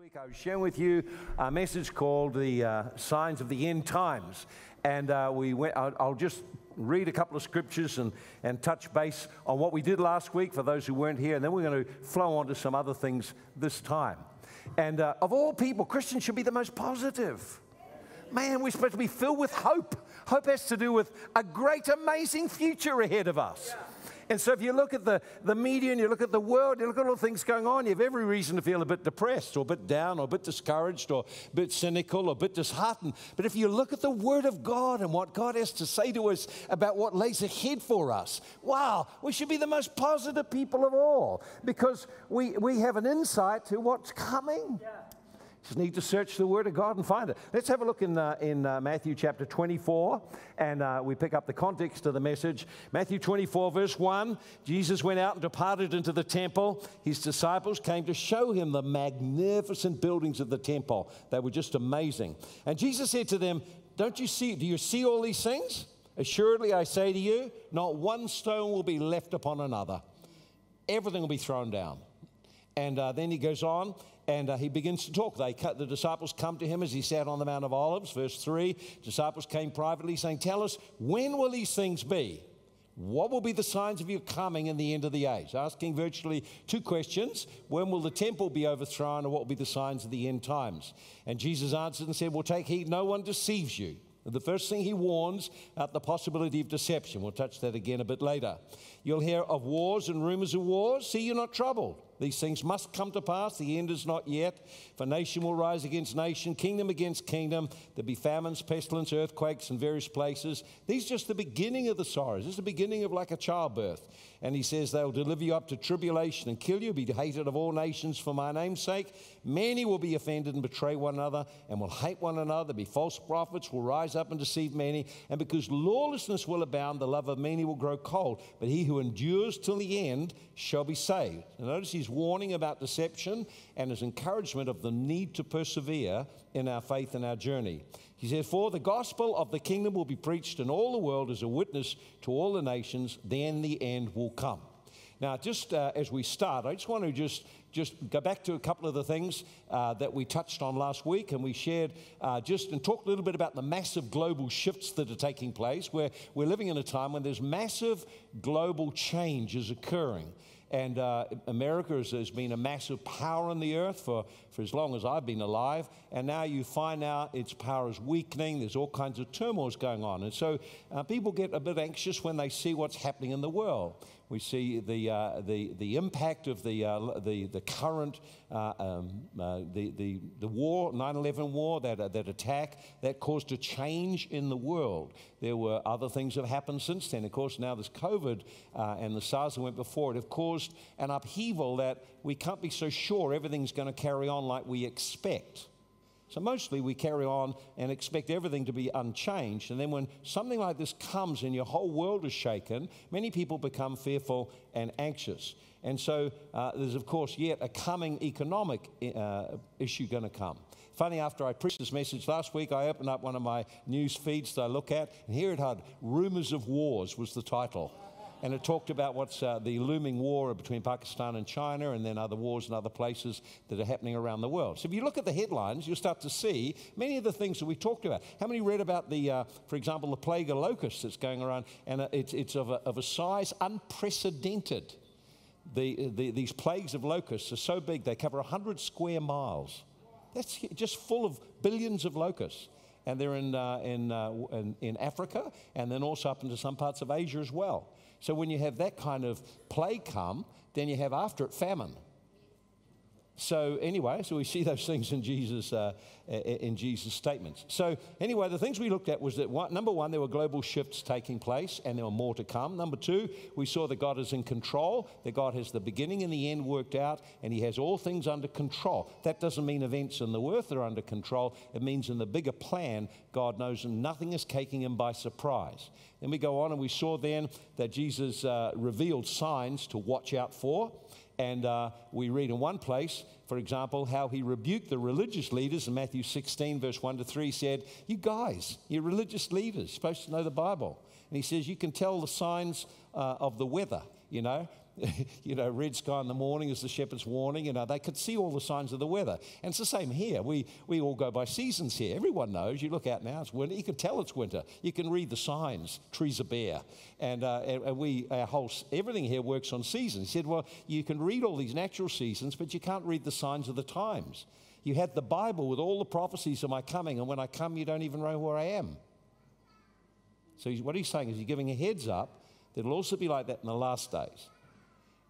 week I was sharing with you a message called the uh, signs of the end times. And uh, we went I'll, I'll, just read a couple of scriptures and, and touch base on what we did last week for those who weren't here. And then we're going to flow on to some other things this time. And uh, of all people christians should be the most positive. Man we're supposed to be filled with hope. Hope has to do with a great amazing future ahead of us. Yeah. And so if you look at the, the media and you look at the world, you look at all the things going on, you have every reason to feel a bit depressed or a bit down or a bit discouraged or a bit cynical or a bit disheartened. But if you look at the Word of God and what God has to say to us about what lays ahead for us, wow, we should be the most positive people of all because we, we have an insight to what's coming. Yeah. Just need to search the Word of God and find it. Let's have a look in, uh, in uh, Matthew chapter 24, and uh, we pick up the context of the message. Matthew 24, verse 1 Jesus went out and departed into the temple. His disciples came to show him the magnificent buildings of the temple. They were just amazing. And Jesus said to them, Don't you see, do you see all these things? Assuredly, I say to you, not one stone will be left upon another, everything will be thrown down. And uh, then he goes on and uh, he begins to talk. They cut, the disciples come to him as he sat on the Mount of Olives. Verse 3 disciples came privately saying, Tell us, when will these things be? What will be the signs of your coming in the end of the age? Asking virtually two questions. When will the temple be overthrown, and what will be the signs of the end times? And Jesus answered and said, Well, take heed, no one deceives you. The first thing he warns at the possibility of deception. We'll touch that again a bit later. You'll hear of wars and rumors of wars. See, you're not troubled. These things must come to pass. The end is not yet. For nation will rise against nation, kingdom against kingdom. There'll be famines, pestilence, earthquakes in various places. These are just the beginning of the sorrows. This is the beginning of like a childbirth. And he says they'll deliver you up to tribulation and kill you, be hated of all nations for my name's sake. Many will be offended and betray one another and will hate one another. There'll be false prophets will rise up and deceive many. And because lawlessness will abound, the love of many will grow cold. But he who endures till the end shall be saved. Notice he's warning about deception and his encouragement of the need to persevere in our faith and our journey. He says, For the gospel of the kingdom will be preached in all the world as a witness to all the nations, then the end will come. Now, just uh, as we start, I just want to just, just go back to a couple of the things uh, that we touched on last week, and we shared uh, just and talked a little bit about the massive global shifts that are taking place, where we're living in a time when there's massive global changes occurring. And uh, America has, has, been a massive power in the earth for, for as long as I've been alive. And now you find out its power is weakening. There's all kinds of turmoils going on. And so uh, people get a bit anxious when they see what's happening in the world. We see the, uh, the, the impact of the, uh, the, the current, uh, um, uh, the, the, the war, 9 11 war, that, uh, that attack, that caused a change in the world. There were other things that have happened since then. Of course, now this COVID uh, and the SARS that went before it have caused an upheaval that we can't be so sure everything's going to carry on like we expect. So mostly we carry on and expect everything to be unchanged. And then when something like this comes and your whole world is shaken, many people become fearful and anxious. And so uh, there's, of course, yet a coming economic uh, issue going to come. Funny, after I preached this message last week, I opened up one of my news feeds that I look at, and here it had Rumors of Wars was the title and it talked about what's uh, the looming war between Pakistan and China, and then other wars in other places that are happening around the world. So if you look at the headlines, you'll start to see many of the things that we talked about. How many read about the, uh, for example, the plague of locusts that's going around, and uh, it's, it's of, a, of a size unprecedented. The, the, these plagues of locusts are so big they cover 100 square miles. That's just full of billions of locusts and they're in, uh, in, uh, in, in, Africa and then also up into some parts of Asia as well. So when you have that kind of plague come, then you have after it famine. So anyway, so we see those things in Jesus uh, in Jesus statements. So anyway, the things we looked at was that one, number one, there were global shifts taking place, and there were more to come. Number two, we saw that God is in control, that God has the beginning and the end worked out, and He has all things under control. That doesn't mean events in the earth are under control. It means in the bigger plan, God knows, and nothing is taking Him by surprise. Then we go on, and we saw then that Jesus uh, revealed signs to watch out for. And uh, we read in one place, for example, how he rebuked the religious leaders in Matthew 16, verse 1 to 3, said, You guys, you're religious leaders, supposed to know the Bible. And he says, You can tell the signs uh, of the weather, you know. you know, red sky in the morning is the shepherd's warning. You know, they could see all the signs of the weather. And it's the same here. We, we all go by seasons here. Everyone knows. You look out now, it's winter. You can tell it's winter. You can read the signs. Trees are bare. And, uh, and we, our whole, everything here works on seasons. He said, well, you can read all these natural seasons, but you can't read the signs of the times. You had the Bible with all the prophecies of my coming, and when I come, you don't even know where I am. So what he's saying is he's giving a heads up that it'll also be like that in the last days.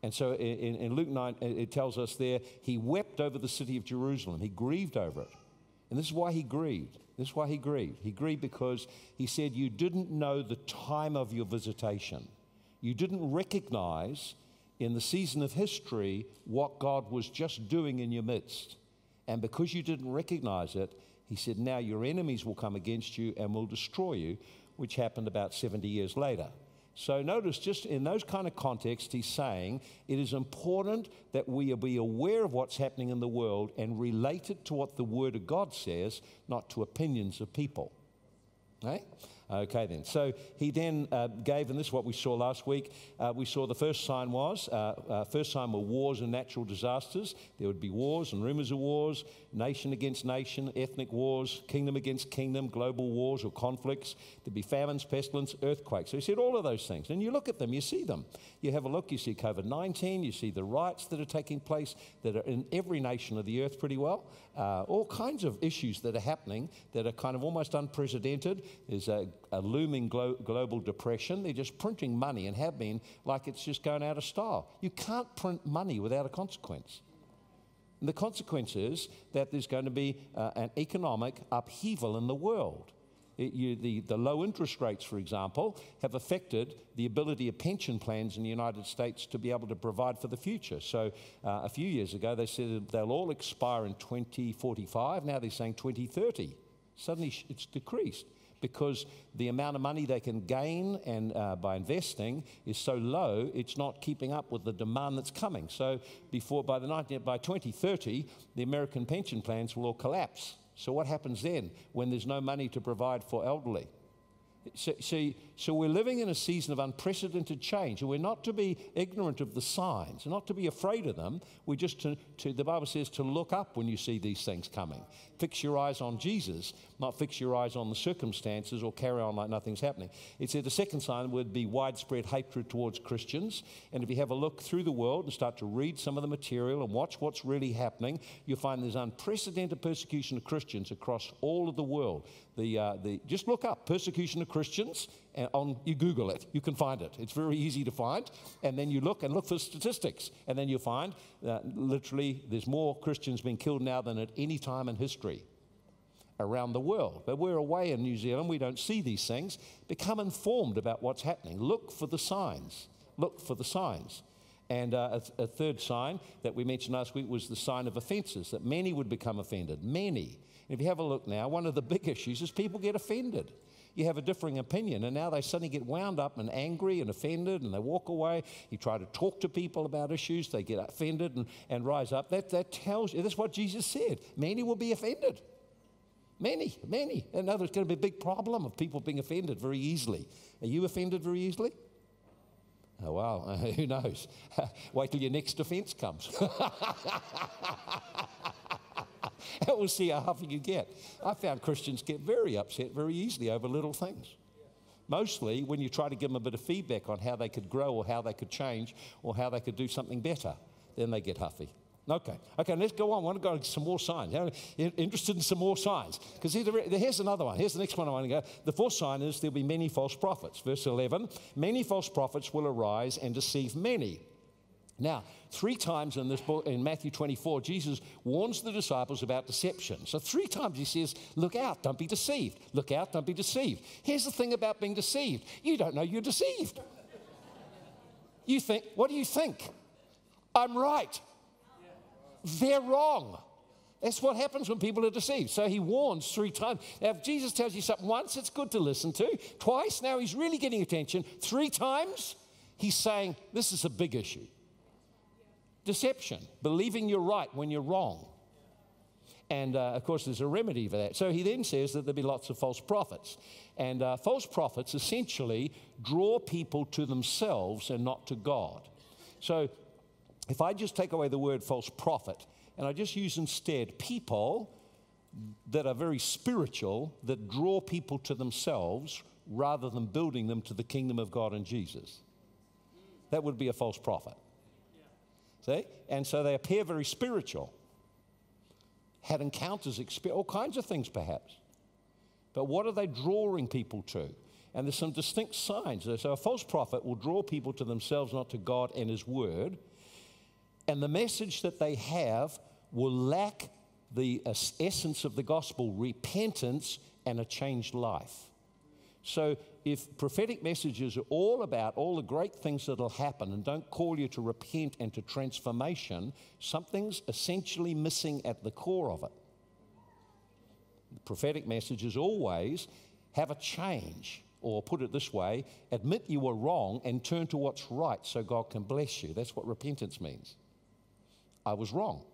And so in, in, Luke 9, it tells us there, he wept over the city of Jerusalem. He grieved over it. And this is why he grieved. This is why he grieved. He grieved because he said, You didn't know the time of your visitation. You didn't recognize in the season of history what God was just doing in your midst. And because you didn't recognize it, he said, Now your enemies will come against you and will destroy you, which happened about 70 years later. So notice, just in those kind of contexts, he's saying it is important that we be aware of what's happening in the world and relate it to what the Word of God says, not to opinions of people. Right? Okay, then. So he then uh, gave, and this is what we saw last week. Uh, we saw the first sign was, uh, uh, first sign were wars and natural disasters. There would be wars and rumors of wars, nation against nation, ethnic wars, kingdom against kingdom, global wars or conflicts. There'd be famines, pestilence, earthquakes. So he said all of those things. And you look at them, you see them. You have a look, you see COVID 19, you see the riots that are taking place that are in every nation of the earth pretty well. Uh, all kinds of issues that are happening that are kind of almost unprecedented. There's a a looming glo- global depression. They're just printing money and have been like it's just going out of style. You can't print money without a consequence. And the consequence is that there's going to be uh, an economic upheaval in the world. It, you, the, the low interest rates, for example, have affected the ability of pension plans in the United States to be able to provide for the future. So, uh, a few years ago, they said they'll all expire in 2045. Now they're saying 2030. Suddenly, it's decreased because the amount of money they can gain and uh, by investing is so low, it's not keeping up with the demand that's coming. So before by the 19, by 2030, the American pension plans will all collapse. So what happens then when there's no money to provide for elderly? So, so, we're living in a season of unprecedented change, and we're not to be ignorant of the signs, not to be afraid of them. We're just to, to, the Bible says, to look up when you see these things coming. Fix your eyes on Jesus, not fix your eyes on the circumstances or carry on like nothing's happening. It said the second sign would be widespread hatred towards Christians. And if you have a look through the world and start to read some of the material and watch what's really happening, you'll find there's unprecedented persecution of Christians across all of the world. The, uh, the, just look up persecution of Christians and on, you Google it, you can find it. It's very easy to find. And then you look and look for statistics. And then you find that literally there's more Christians being killed now than at any time in history around the world. But we're away in New Zealand, we don't see these things. Become informed about what's happening. Look for the signs. Look for the signs. And uh, a, a, third sign that we mentioned last week was the sign of offenses, that many would become offended. Many. And if you have a look now, one of the big issues is people get offended you have a differing opinion. And now they suddenly get wound up and angry and offended and they walk away. You try to talk to people about issues, they get offended and, and rise up. That, that tells you, that's what Jesus said. Many will be offended. Many, many. And there's going to be a big problem of people being offended very easily. Are you offended very easily? Oh, well, who knows? Wait till your next offense comes. and we'll see how huffy you get. I found Christians get very upset very easily over little things. Mostly when you try to give them a bit of feedback on how they could grow or how they could change or how they could do something better, then they get huffy. Okay, okay, let's go on. I want to go some more signs. Interested in some more signs? Because here's another one. Here's the next one I want to go. The fourth sign is there'll be many false prophets. Verse 11 Many false prophets will arise and deceive many. Now, three times in this book, in Matthew 24, Jesus warns the disciples about deception. So, three times he says, Look out, don't be deceived. Look out, don't be deceived. Here's the thing about being deceived you don't know you're deceived. You think, What do you think? I'm right. They're wrong. That's what happens when people are deceived. So he warns three times. Now, if Jesus tells you something once, it's good to listen to. Twice, now he's really getting attention. Three times, he's saying, This is a big issue. Deception, believing you're right when you're wrong. And uh, of course, there's a remedy for that. So he then says that there'll be lots of false prophets. And uh, false prophets essentially draw people to themselves and not to God. So if I just take away the word false prophet and I just use instead people that are very spiritual, that draw people to themselves rather than building them to the kingdom of God and Jesus, that would be a false prophet. See? And so they appear very spiritual, had encounters, all kinds of things perhaps. But what are they drawing people to? And there's some distinct signs. So a false prophet will draw people to themselves, not to God and His Word. And the message that they have will lack the essence of the gospel repentance and a changed life. So, if prophetic messages are all about all the great things that'll happen and don't call you to repent and to transformation, something's essentially missing at the core of it. The prophetic messages always have a change, or put it this way, admit you were wrong and turn to what's right so God can bless you. That's what repentance means. I was wrong.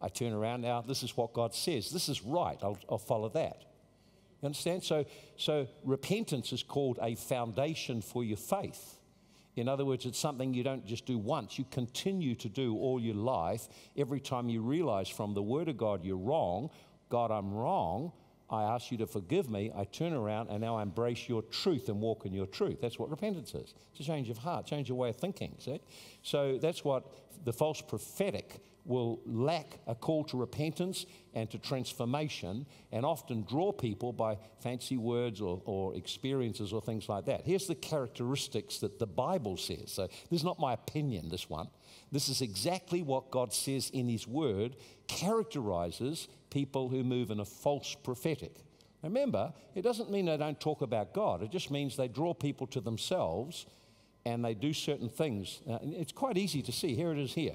I turn around now, this is what God says. This is right. I'll, I'll follow that. You understand? So, so repentance is called a foundation for your faith. In other words, it's something you don't just do once, you continue to do all your life. Every time you realize from the Word of God you're wrong, God, I'm wrong, I ask you to forgive me. I turn around and now I embrace your truth and walk in your truth. That's what repentance is. It's a change of heart, change of way of thinking. See? So that's what the false prophetic will lack a call to repentance and to transformation and often draw people by fancy words or, or, experiences or things like that. Here's the characteristics that the Bible says. So, this is not my opinion, this one. This is exactly what God says in His Word characterizes people who move in a false prophetic. Remember, it doesn't mean they don't talk about God, it just means they draw people to themselves and they do certain things. Uh, it's quite easy to see. Here it is here.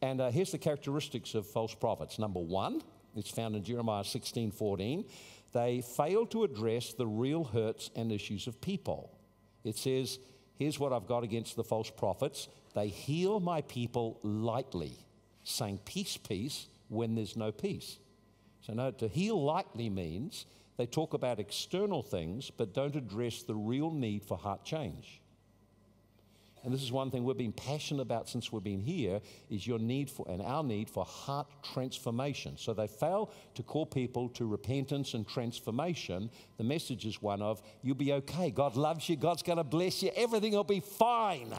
And uh, here's the characteristics of false prophets. Number one, it's found in Jeremiah 16 14. They fail to address the real hurts and issues of people. It says, Here's what I've got against the false prophets they heal my people lightly, saying, Peace, peace, when there's no peace. So, no, to heal lightly means they talk about external things but don't address the real need for heart change and this is one thing we've been passionate about since we've been here, is your need for, and our need for heart transformation. So they fail to call people to repentance and transformation. The message is one of, you'll be okay. God loves you. God's going to bless you. Everything will be fine.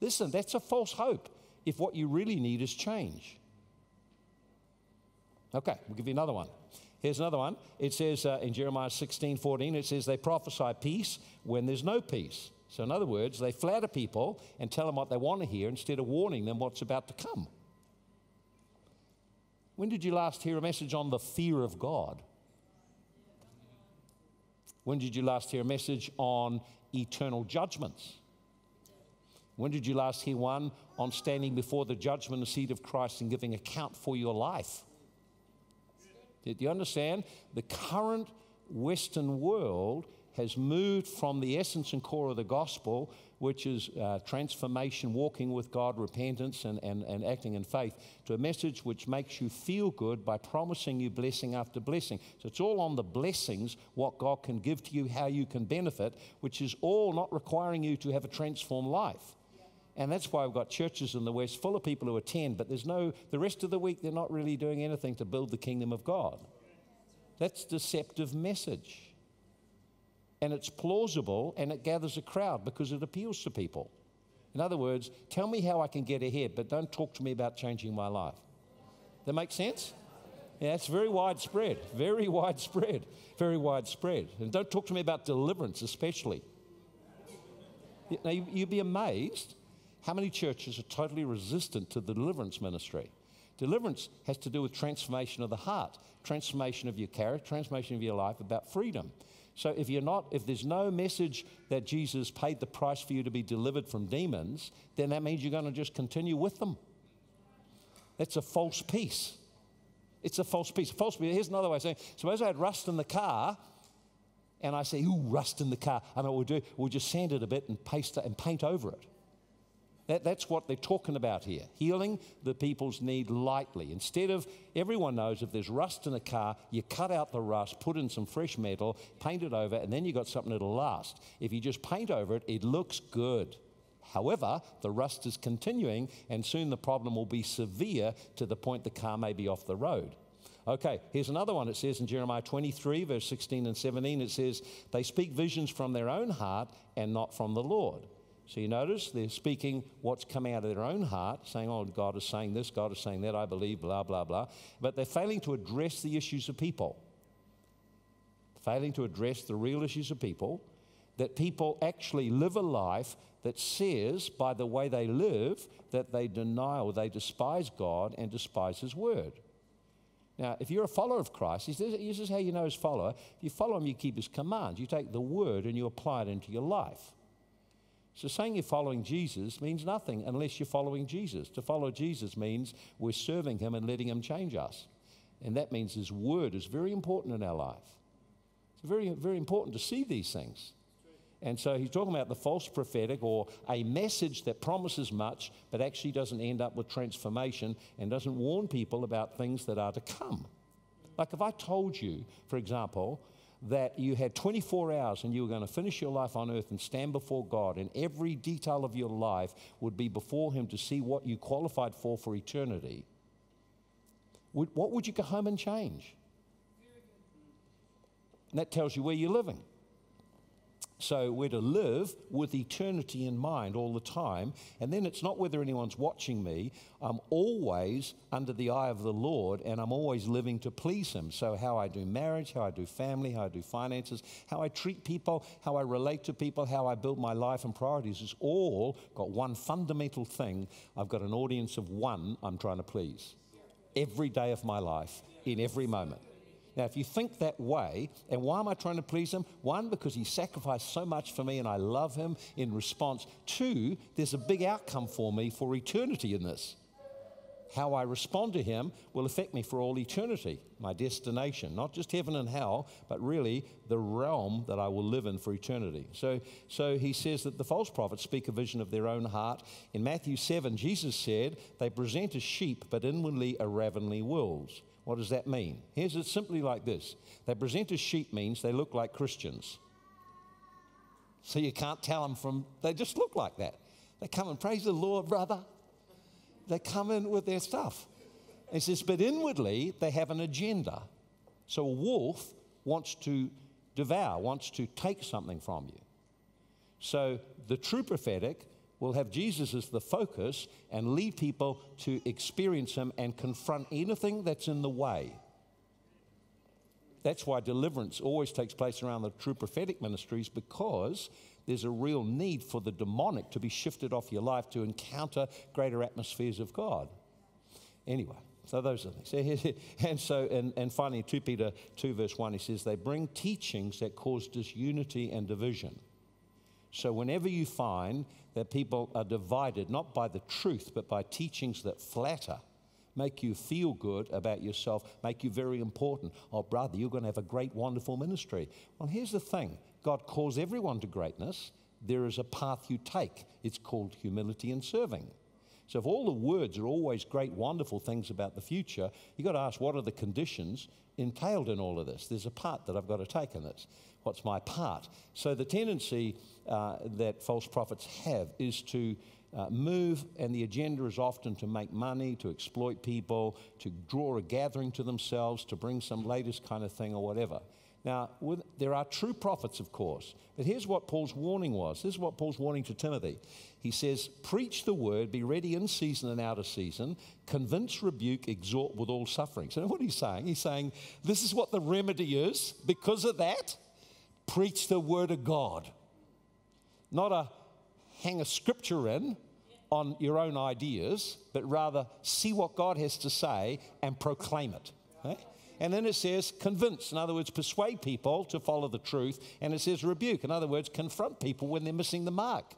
Listen, that's a false hope if what you really need is change. Okay, we'll give you another one. Here's another one. It says uh, in Jeremiah 16 14, it says, They prophesy peace when there's no peace. So, in other words, they flatter people and tell them what they want to hear instead of warning them what's about to come. When did you last hear a message on the fear of God? When did you last hear a message on eternal judgments? When did you last hear one on standing before the judgment seat of Christ and giving account for your life? Did you understand? The current Western world has moved from the essence and core of the gospel, which is uh, transformation, walking with God, repentance, and, and, and acting in faith, to a message which makes you feel good by promising you blessing after blessing. So it's all on the blessings, what God can give to you, how you can benefit, which is all not requiring you to have a transformed life. And that's why we've got churches in the West full of people who attend, but there's no, the rest of the week, they're not really doing anything to build the kingdom of God. That's deceptive message and it's plausible and it gathers a crowd because it appeals to people. In other words, tell me how I can get ahead, but don't talk to me about changing my life. That makes sense? Yeah, it's very widespread, very widespread, very widespread. And don't talk to me about deliverance, especially. Now, you'd be amazed how many churches are totally resistant to the deliverance ministry. Deliverance has to do with transformation of the heart, transformation of your character, transformation of your life, about freedom. So if you're not, if there's no message that Jesus paid the price for you to be delivered from demons, then that means you're going to just continue with them. That's a false peace. It's a false peace. false peace. Here's another way of saying, suppose I had rust in the car, and I say, ooh, rust in the car. I know what we'll do, we'll just sand it a bit and paste it and paint over it. That, that's what they're talking about here. Healing the people's need lightly. Instead of, everyone knows if there's rust in a car, you cut out the rust, put in some fresh metal, paint it over, and then you've got something that'll last. If you just paint over it, it looks good. However, the rust is continuing, and soon the problem will be severe to the point the car may be off the road. Okay, here's another one. It says in Jeremiah 23, verse 16 and 17, it says, They speak visions from their own heart and not from the Lord. So you notice they're speaking what's coming out of their own heart, saying, Oh, God is saying this, God is saying that, I believe, blah, blah, blah. But they're failing to address the issues of people. Failing to address the real issues of people, that people actually live a life that says, by the way they live, that they deny or they despise God and despise His word. Now, if you're a follower of Christ, this is how you know his follower. If you follow him, you keep his commands. You take the word and you apply it into your life. So saying you're following Jesus means nothing unless you're following Jesus. To follow Jesus means we're serving him and letting him change us. And that means his word is very important in our life. It's very, very important to see these things. And so he's talking about the false prophetic or a message that promises much but actually doesn't end up with transformation and doesn't warn people about things that are to come. Like if I told you, for example, that you had 24 hours and you were going to finish your life on earth and stand before God, and every detail of your life would be before Him to see what you qualified for for eternity, what would you go home and change? And that tells you where you're living. So we're to live with eternity in mind all the time. And then it's not whether anyone's watching me. I'm always under the eye of the Lord and I'm always living to please Him. So, how I do marriage, how I do family, how I do finances, how I treat people, how I relate to people, how I build my life and priorities is all got one fundamental thing. I've got an audience of one I'm trying to please every day of my life, in every moment. Now, if you think that way, and why am I trying to please him? One, because he sacrificed so much for me and I love him in response. Two, there's a big outcome for me for eternity in this. How I respond to him will affect me for all eternity, my destination, not just heaven and hell, but really the realm that I will live in for eternity. So, so he says that the false prophets speak a vision of their own heart. In Matthew 7, Jesus said, They present as sheep, but inwardly are ravenly wolves. What does that mean? Here's it simply like this they present as sheep means they look like Christians. So you can't tell them from, they just look like that. They come and praise the Lord, brother. They come in with their stuff. It says, but inwardly they have an agenda. So a wolf wants to devour, wants to take something from you. So the true prophetic will have Jesus as the focus and lead people to experience Him and confront anything that's in the way. That's why deliverance always takes place around the true prophetic ministries because there's a real need for the demonic to be shifted off your life to encounter greater atmospheres of God. Anyway, so those are things. And so, and, and finally, 2 Peter 2, verse 1, he says, They bring teachings that cause disunity and division. So, whenever you find that people are divided not by the truth, but by teachings that flatter, make you feel good about yourself, make you very important. Oh, brother, you're going to have a great, wonderful ministry. Well, here's the thing God calls everyone to greatness. There is a path you take, it's called humility and serving. So, if all the words are always great, wonderful things about the future, you've got to ask what are the conditions entailed in all of this? There's a part that I've got to take in this. What's my part? So, the tendency uh, that false prophets have is to uh, move, and the agenda is often to make money, to exploit people, to draw a gathering to themselves, to bring some latest kind of thing or whatever. Now, with, there are true prophets, of course, but here's what Paul's warning was. This is what Paul's warning to Timothy. He says, Preach the word, be ready in season and out of season, convince, rebuke, exhort with all suffering. So, what he's saying, he's saying, This is what the remedy is. Because of that, preach the word of God. Not a hang a scripture in on your own ideas, but rather see what God has to say and proclaim it. Okay? And then it says convince, in other words, persuade people to follow the truth. And it says rebuke, in other words, confront people when they're missing the mark.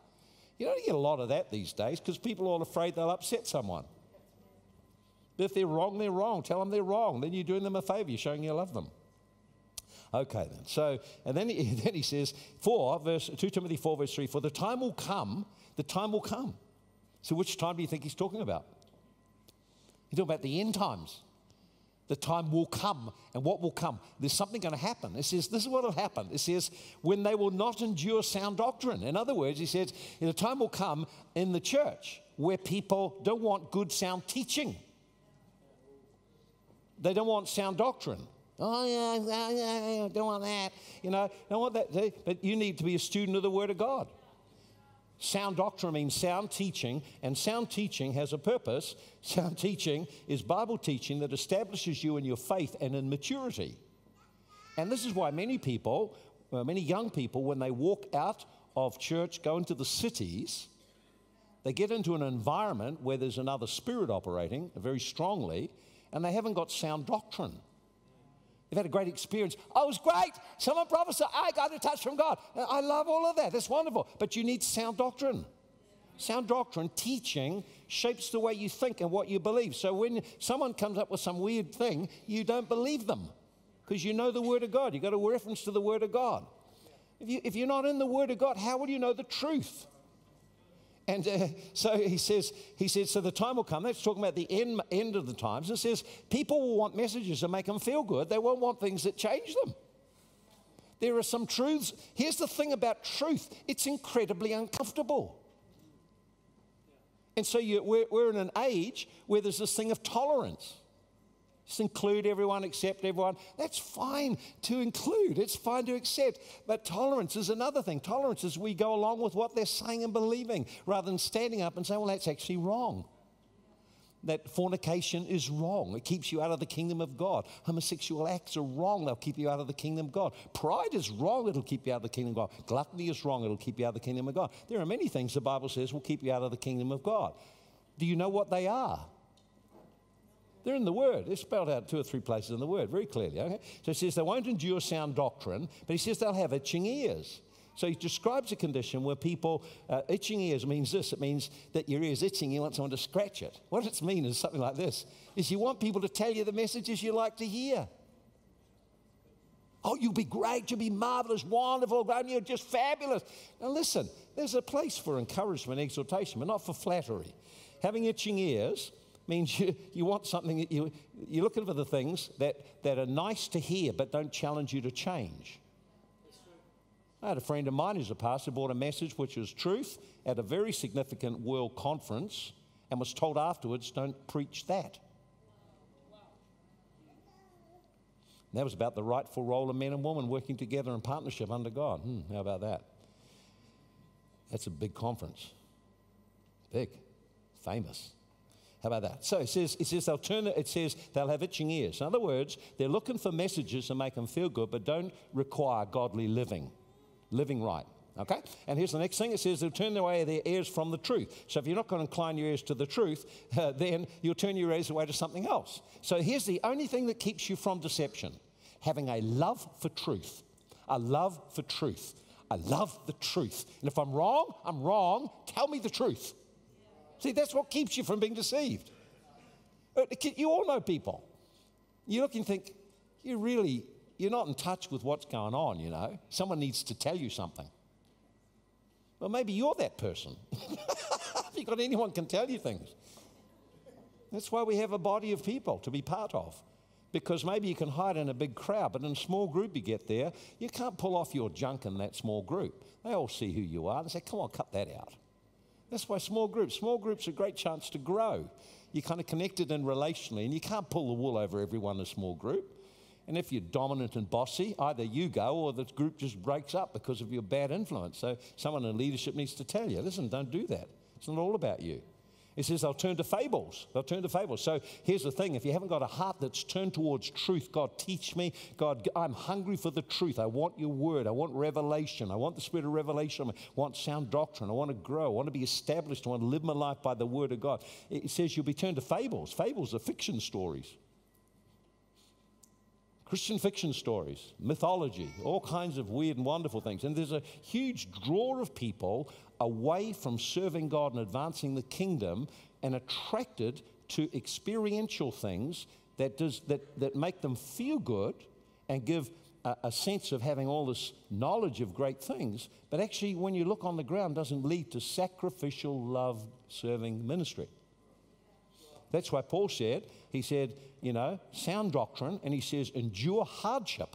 You don't get a lot of that these days because people are all afraid they'll upset someone. But If they're wrong, they're wrong. Tell them they're wrong. Then you're doing them a favor, you're showing you love them. Okay, then. So, and then he, then he says, 4, verse 2 Timothy 4, verse 3, for the time will come, the time will come. So, which time do you think he's talking about? He's talking about the end times. The time will come. And what will come? There's something going to happen. It says, this is what will happen. It says, when they will not endure sound doctrine. In other words, he says, the time will come in the church where people don't want good sound teaching. They don't want sound doctrine. Oh, yeah, yeah, yeah, don't want that. You know, don't want that. But you need to be a student of the Word of God. Sound doctrine means sound teaching, and sound teaching has a purpose. Sound teaching is Bible teaching that establishes you in your faith and in maturity. And this is why many people, well, many young people, when they walk out of church, go into the cities, they get into an environment where there's another spirit operating very strongly, and they haven't got sound doctrine. They've had a great experience. Oh, it was great. Someone prophesied. I got a touch from God. I love all of that. That's wonderful. But you need sound doctrine. Sound doctrine, teaching, shapes the way you think and what you believe. So when someone comes up with some weird thing, you don't believe them because you know the Word of God. You've got a reference to the Word of God. If, you, if you're not in the Word of God, how will you know the truth? And uh, so he says, he says, so the time will come. That's talking about the end, end of the times. It says people will want messages that make them feel good. They won't want things that change them. There are some truths. Here's the thing about truth it's incredibly uncomfortable. And so you, we're, we're in an age where there's this thing of tolerance. Just include everyone, accept everyone. That's fine to include, it's fine to accept. But tolerance is another thing. Tolerance is we go along with what they're saying and believing rather than standing up and saying, well, that's actually wrong. That fornication is wrong. It keeps you out of the kingdom of God. Homosexual acts are wrong. They'll keep you out of the kingdom of God. Pride is wrong. It'll keep you out of the kingdom of God. Gluttony is wrong. It'll keep you out of the kingdom of God. There are many things the Bible says will keep you out of the kingdom of God. Do you know what they are? They're in the Word. They're spelled out two or three places in the Word very clearly. Okay? So he says they won't endure sound doctrine, but he says they'll have itching ears. So he describes a condition where people, uh, itching ears means this. It means that your ear's itching, you want someone to scratch it. What it's means is something like this, is you want people to tell you the messages you like to hear. Oh, you'll be great, you'll be marvelous, wonderful, and you're just fabulous. Now listen, there's a place for encouragement, exhortation, but not for flattery. Having itching ears means you, you want something that you, you're looking for the things that, that are nice to hear but don't challenge you to change. I had a friend of mine who's a pastor bought a message which was truth at a very significant world conference and was told afterwards, don't preach that. And that was about the rightful role of men and women working together in partnership under God. Hmm, how about that? That's a big conference. Big, famous. How about that? So it says, it says they'll turn it says they'll have itching ears. In other words, they're looking for messages to make them feel good, but don't require godly living, living right. Okay? And here's the next thing it says they'll turn away their ears from the truth. So if you're not going to incline your ears to the truth, uh, then you'll turn your ears away to something else. So here's the only thing that keeps you from deception having a love for truth. A love for truth. I love the truth. And if I'm wrong, I'm wrong. Tell me the truth. See, that's what keeps you from being deceived. Uh, you all know people. You look and think, you really, you're not in touch with what's going on, you know. Someone needs to tell you something. Well, maybe you're that person. You've got anyone can tell you things. That's why we have a body of people to be part of. Because maybe you can hide in a big crowd, but in a small group you get there, you can't pull off your junk in that small group. They all see who you are. They say, come on, cut that out. That's why small groups, small groups are a great chance to grow. You're kind of connected and relationally, and you can't pull the wool over everyone in a small group. And if you're dominant and bossy, either you go or the group just breaks up because of your bad influence. So someone in leadership needs to tell you, listen, don't do that. It's not all about you. He says they'll turn to fables. They'll turn to fables. So here's the thing if you haven't got a heart that's turned towards truth, God, teach me. God, I'm hungry for the truth. I want your word. I want revelation. I want the spirit of revelation. I want sound doctrine. I want to grow. I want to be established. I want to live my life by the word of God. It says you'll be turned to fables. Fables are fiction stories. Christian fiction stories, mythology, all kinds of weird and wonderful things. And there's a huge draw of people away from serving God and advancing the kingdom and attracted to experiential things that, does, that, that make them feel good and give a, a sense of having all this knowledge of great things, but actually, when you look on the ground, doesn't lead to sacrificial love serving ministry. That's why Paul said, he said, you know, sound doctrine, and he says, endure hardship.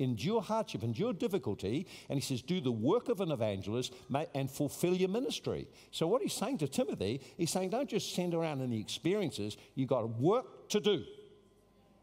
Endure hardship, endure difficulty, and he says, do the work of an evangelist and fulfill your ministry. So, what he's saying to Timothy, he's saying, don't just send around any experiences, you've got work to do.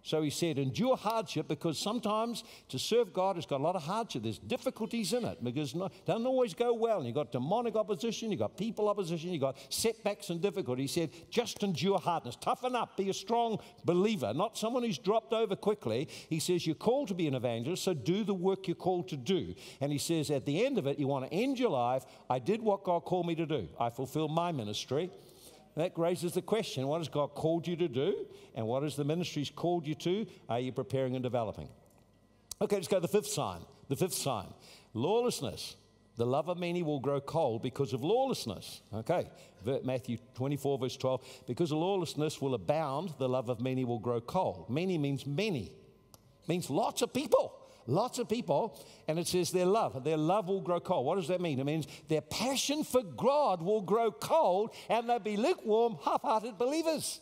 So he said, endure hardship because sometimes to serve God has got a lot of hardship. There's difficulties in it because it doesn't always go well. And you've got demonic opposition, you've got people opposition, you've got setbacks and difficulties. He said, just endure hardness. Toughen up. Be a strong believer, not someone who's dropped over quickly. He says, you're called to be an evangelist, so do the work you're called to do. And he says, at the end of it, you want to end your life. I did what God called me to do. I fulfilled my ministry. That raises the question what has God called you to do? And what has the ministries called you to? Are you preparing and developing? Okay, let's go to the fifth sign. The fifth sign lawlessness. The love of many will grow cold because of lawlessness. Okay, Matthew 24, verse 12. Because lawlessness will abound, the love of many will grow cold. Many means many, means lots of people lots of people, and it says their love. Their love will grow cold. What does that mean? It means their passion for God will grow cold and they'll be lukewarm, half hearted believers.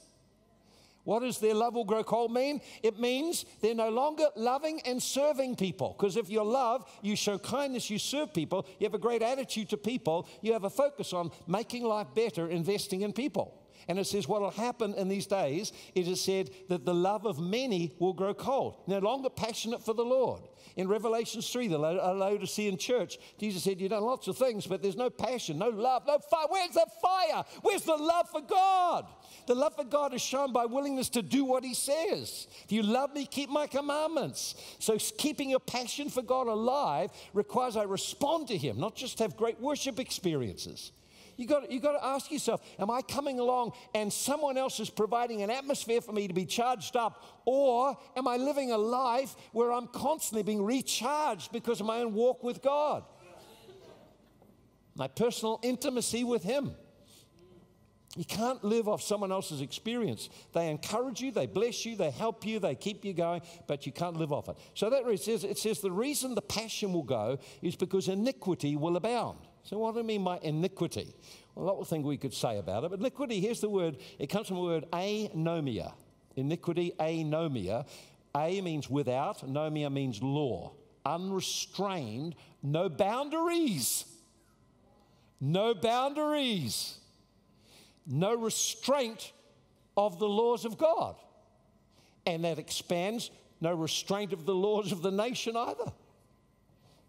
What does their love will grow cold mean? It means they're no longer loving and serving people. Because if you love, you show kindness, you serve people, you have a great attitude to people, you have a focus on making life better, investing in people. And it says what will happen in these days, it is said that the love of many will grow cold, no longer passionate for the Lord. In Revelation 3, the uh, Laodicean church, Jesus said, You've done lots of things, but there's no passion, no love, no fire. Where's the fire? Where's the love for God? The love for God is shown by willingness to do what He says. If you love me, keep my commandments. So, keeping your passion for God alive requires I respond to Him, not just have great worship experiences. You got, you got to ask yourself Am I coming along and someone else is providing an atmosphere for me to be charged up? Or am I living a life where I'm constantly being recharged because of my own walk with God? My personal intimacy with Him. You can't live off someone else's experience. They encourage you, they bless you, they help you, they keep you going, but you can't live off it. So that it says, it says the reason the passion will go is because iniquity will abound. So, what do I mean by iniquity? Well, a lot of things we could say about it, but iniquity, here's the word, it comes from the word anomia. Iniquity, anomia. A means without, nomia means law. Unrestrained, no boundaries. No boundaries. No restraint of the laws of God. And that expands no restraint of the laws of the nation either.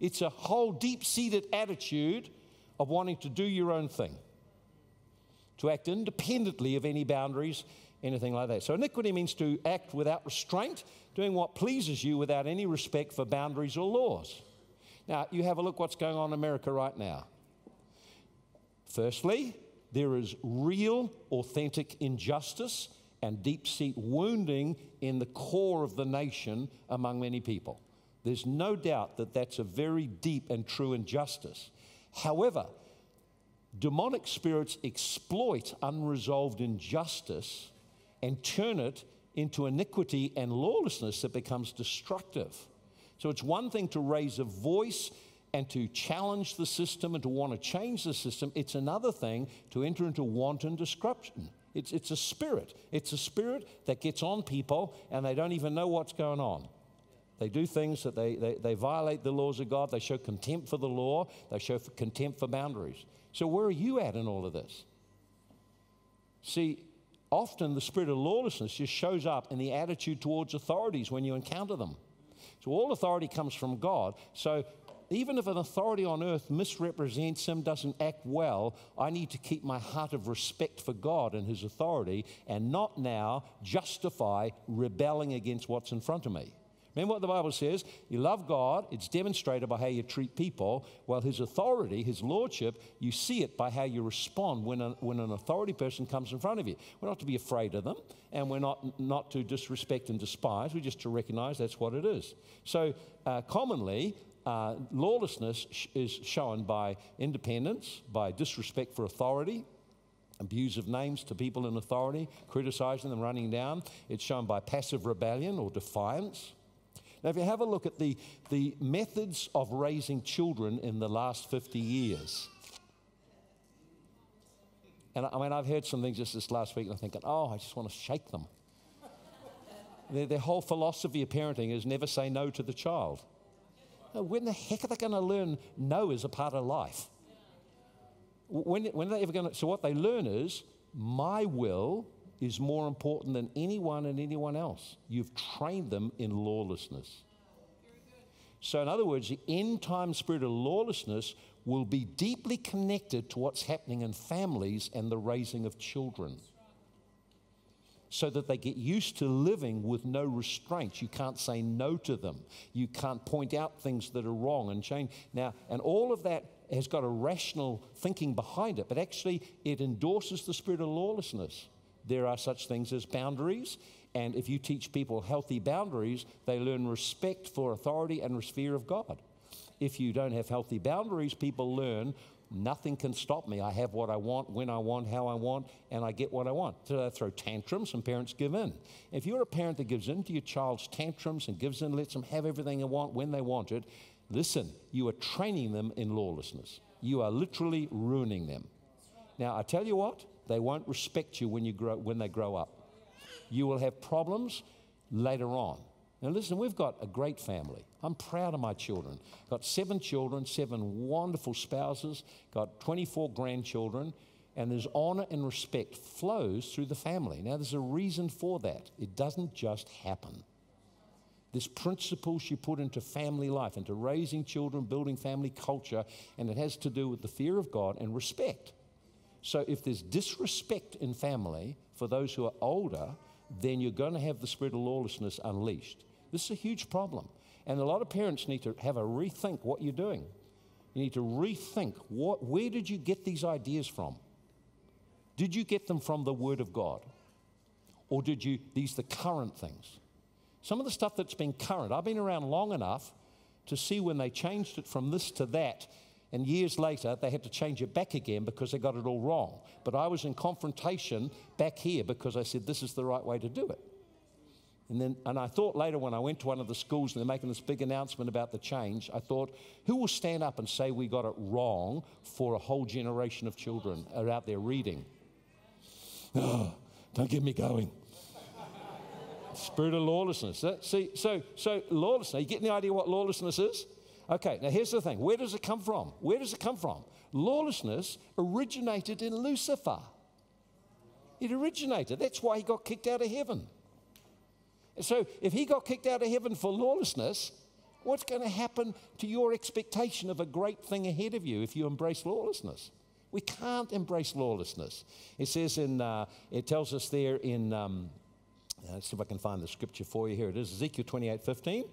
It's a whole deep seated attitude of wanting to do your own thing, to act independently of any boundaries, anything like that. So, iniquity means to act without restraint, doing what pleases you without any respect for boundaries or laws. Now, you have a look what's going on in America right now. Firstly, there is real, authentic injustice and deep seat wounding in the core of the nation among many people. There's no doubt that that's a very deep and true injustice. However, demonic spirits exploit unresolved injustice and turn it into iniquity and lawlessness that becomes destructive. So it's one thing to raise a voice and to challenge the system and to want to change the system. It's another thing to enter into wanton destruction. It's, it's a spirit. It's a spirit that gets on people and they don't even know what's going on. They do things that they, they, they violate the laws of God. They show contempt for the law. They show contempt for boundaries. So, where are you at in all of this? See, often the spirit of lawlessness just shows up in the attitude towards authorities when you encounter them. So, all authority comes from God. So, even if an authority on earth misrepresents him, doesn't act well, I need to keep my heart of respect for God and his authority and not now justify rebelling against what's in front of me. Remember what the Bible says? You love God, it's demonstrated by how you treat people, while His authority, His lordship, you see it by how you respond when, a, when an authority person comes in front of you. We're not to be afraid of them, and we're not, not to disrespect and despise, we're just to recognize that's what it is. So, uh, commonly, uh, lawlessness sh- is shown by independence, by disrespect for authority, abuse of names to people in authority, criticizing them, running down. It's shown by passive rebellion or defiance. Now, if you have a look at the, the methods of raising children in the last 50 years, And I mean, I've heard some things just this last week, and I'm thinking, oh, I just want to shake them. their, their whole philosophy of parenting is never say no to the child. When the heck are they going to learn no is a part of life? When, when are they ever going to? So, what they learn is my will is more important than anyone and anyone else. You've trained them in lawlessness. So, in other words, the end time spirit of lawlessness will be deeply connected to what's happening in families and the raising of children. So that they get used to living with no restraints. You can't say no to them. You can't point out things that are wrong and change. Now, and all of that has got a rational thinking behind it, but actually it endorses the spirit of lawlessness. There are such things as boundaries, and if you teach people healthy boundaries, they learn respect for authority and fear of God. If you don't have healthy boundaries, people learn nothing can stop me. I have what I want, when I want, how I want, and I get what I want. So I throw tantrums, and parents give in. If you're a parent that gives in to your child's tantrums and gives in, lets them have everything they want when they want it, listen, you are training them in lawlessness. You are literally ruining them. Now, I tell you what, they won't respect you when, you grow, when they grow up. You will have problems later on. Now, listen, we've got a great family. I'm proud of my children. Got seven children, seven wonderful spouses, got 24 grandchildren, and there's honor and respect flows through the family. Now, there's a reason for that. It doesn't just happen. There's principles you put into family life, into raising children, building family culture, and it has to do with the fear of God and respect. So, if there's disrespect in family for those who are older, then you're going to have the spirit of lawlessness unleashed. This is a huge problem. And a lot of parents need to have a rethink what you're doing. You need to rethink what, where did you get these ideas from? Did you get them from the Word of God? Or did you, these the current things? Some of the stuff that's been current, I've been around long enough to see when they changed it from this to that and years later, they had to change it back again because they got it all wrong. But I was in confrontation back here because I said, this is the right way to do it. And then, and I thought later when I went to one of the schools and they're making this big announcement about the change, I thought, who will stand up and say we got it wrong for a whole generation of children are out there reading? Oh, don't get me going. Spirit of lawlessness. See, so, so lawlessness. You getting the idea what lawlessness is? Okay, now here's the thing where does it come from? Where does it come from? Lawlessness originated in Lucifer. It originated. That's why he got kicked out of heaven. So, if he got kicked out of heaven for lawlessness, what's going to happen to your expectation of a great thing ahead of you if you embrace lawlessness? We can't embrace lawlessness. It says in, uh, it tells us there in, um, let's see if I can find the scripture for you. Here it is Ezekiel 28 15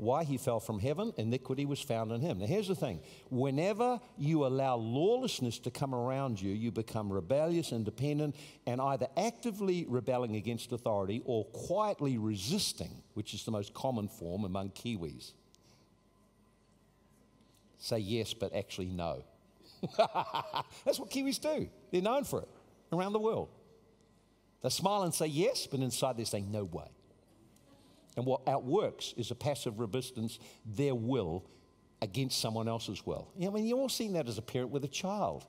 why he fell from heaven, iniquity was found in him. Now, here's the thing whenever you allow lawlessness to come around you, you become rebellious, independent, and either actively rebelling against authority or quietly resisting, which is the most common form among Kiwis. Say yes, but actually no. That's what Kiwis do. They're known for it around the world. They smile and say yes, but inside they're saying no way. And what outworks is a passive resistance, their will against someone else's will. You know, I mean, you've all seen that as a parent with a child.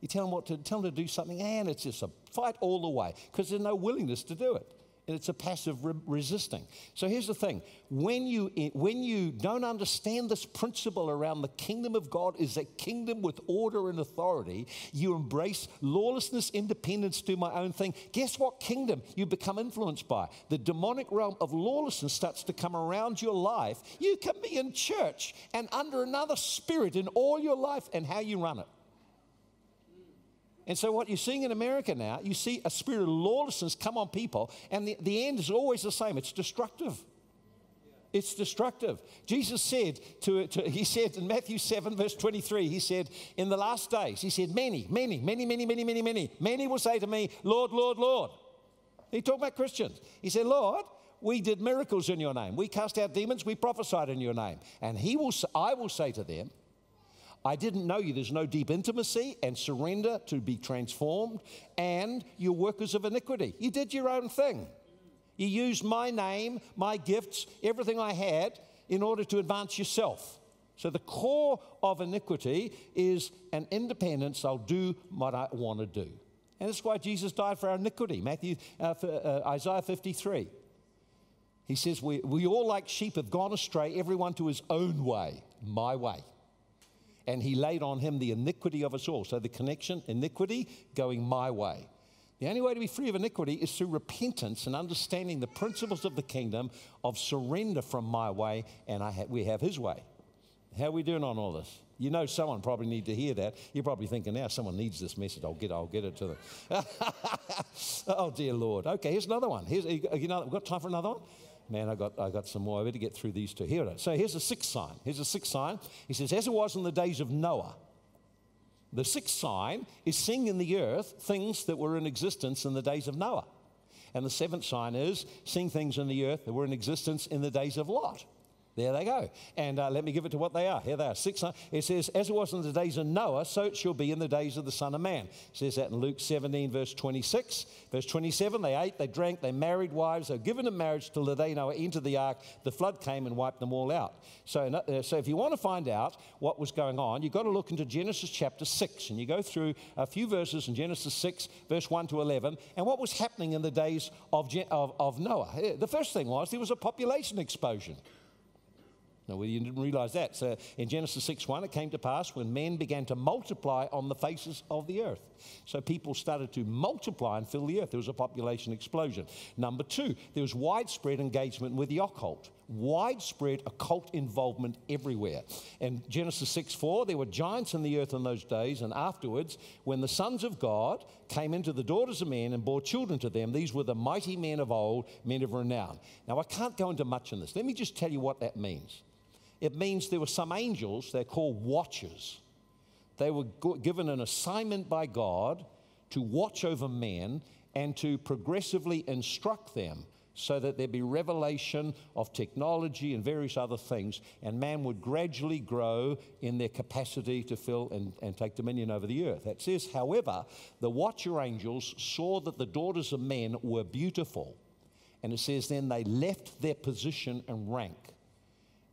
You tell them what to tell them to do something, and it's just a fight all the way because there's no willingness to do it it's a passive re- resisting. So here's the thing when you, when you don't understand this principle around the kingdom of God is a kingdom with order and authority, you embrace lawlessness, independence, do my own thing. Guess what kingdom you become influenced by? The demonic realm of lawlessness starts to come around your life. You can be in church and under another spirit in all your life and how you run it. And so, what you're seeing in America now, you see a spirit of lawlessness come on people, and the, the end is always the same it's destructive. It's destructive. Jesus said to, to, he said in Matthew 7, verse 23, he said, In the last days, he said, Many, many, many, many, many, many, many, many will say to me, Lord, Lord, Lord. He talked about Christians. He said, Lord, we did miracles in your name. We cast out demons. We prophesied in your name. And he will, I will say to them, I didn't know you. There's no deep intimacy and surrender to be transformed, and you're workers of iniquity. You did your own thing. You used my name, my gifts, everything I had in order to advance yourself. So the core of iniquity is an independence. I'll do what I want to do. And that's why Jesus died for our iniquity. Matthew, uh, for, uh, Isaiah 53. He says, we, we all like sheep have gone astray, everyone to his own way, my way. And he laid on him the iniquity of us all. So the connection, iniquity, going my way. The only way to be free of iniquity is through repentance and understanding the principles of the kingdom of surrender from my way, and ha- we have his way. How are we doing on all this? You know, someone probably need to hear that. You're probably thinking now, someone needs this message. I'll get, I'll get it to them. oh dear Lord. Okay, here's another one. Here's, you know, we've got time for another one. Man, I got, I got some more. I better get through these two. Here it is. So here's a sixth sign. Here's a sixth sign. He says, as it was in the days of Noah. The sixth sign is seeing in the earth things that were in existence in the days of Noah. And the seventh sign is seeing things in the earth that were in existence in the days of Lot. There they go. And uh, let me give it to what they are. Here they are. Six, it says, As it was in the days of Noah, so it shall be in the days of the Son of Man. It says that in Luke 17, verse 26. Verse 27, they ate, they drank, they married wives, they were given in marriage till the day Noah entered the ark. The flood came and wiped them all out. So, uh, so if you want to find out what was going on, you've got to look into Genesis chapter 6. And you go through a few verses in Genesis 6, verse 1 to 11, and what was happening in the days of, of, of Noah. The first thing was there was a population explosion. Now, well, you didn't realize that. So in Genesis 6 1, it came to pass when men began to multiply on the faces of the earth. So people started to multiply and fill the earth. There was a population explosion. Number two, there was widespread engagement with the occult. Widespread occult involvement everywhere. In Genesis 6 4, there were giants in the earth in those days, and afterwards, when the sons of God came into the daughters of men and bore children to them, these were the mighty men of old, men of renown. Now, I can't go into much in this. Let me just tell you what that means. It means there were some angels, they're called watchers. They were given an assignment by God to watch over men and to progressively instruct them so that there'd be revelation of technology and various other things, and man would gradually grow in their capacity to fill and, and take dominion over the earth. That says, however, the watcher angels saw that the daughters of men were beautiful. And it says, then they left their position and rank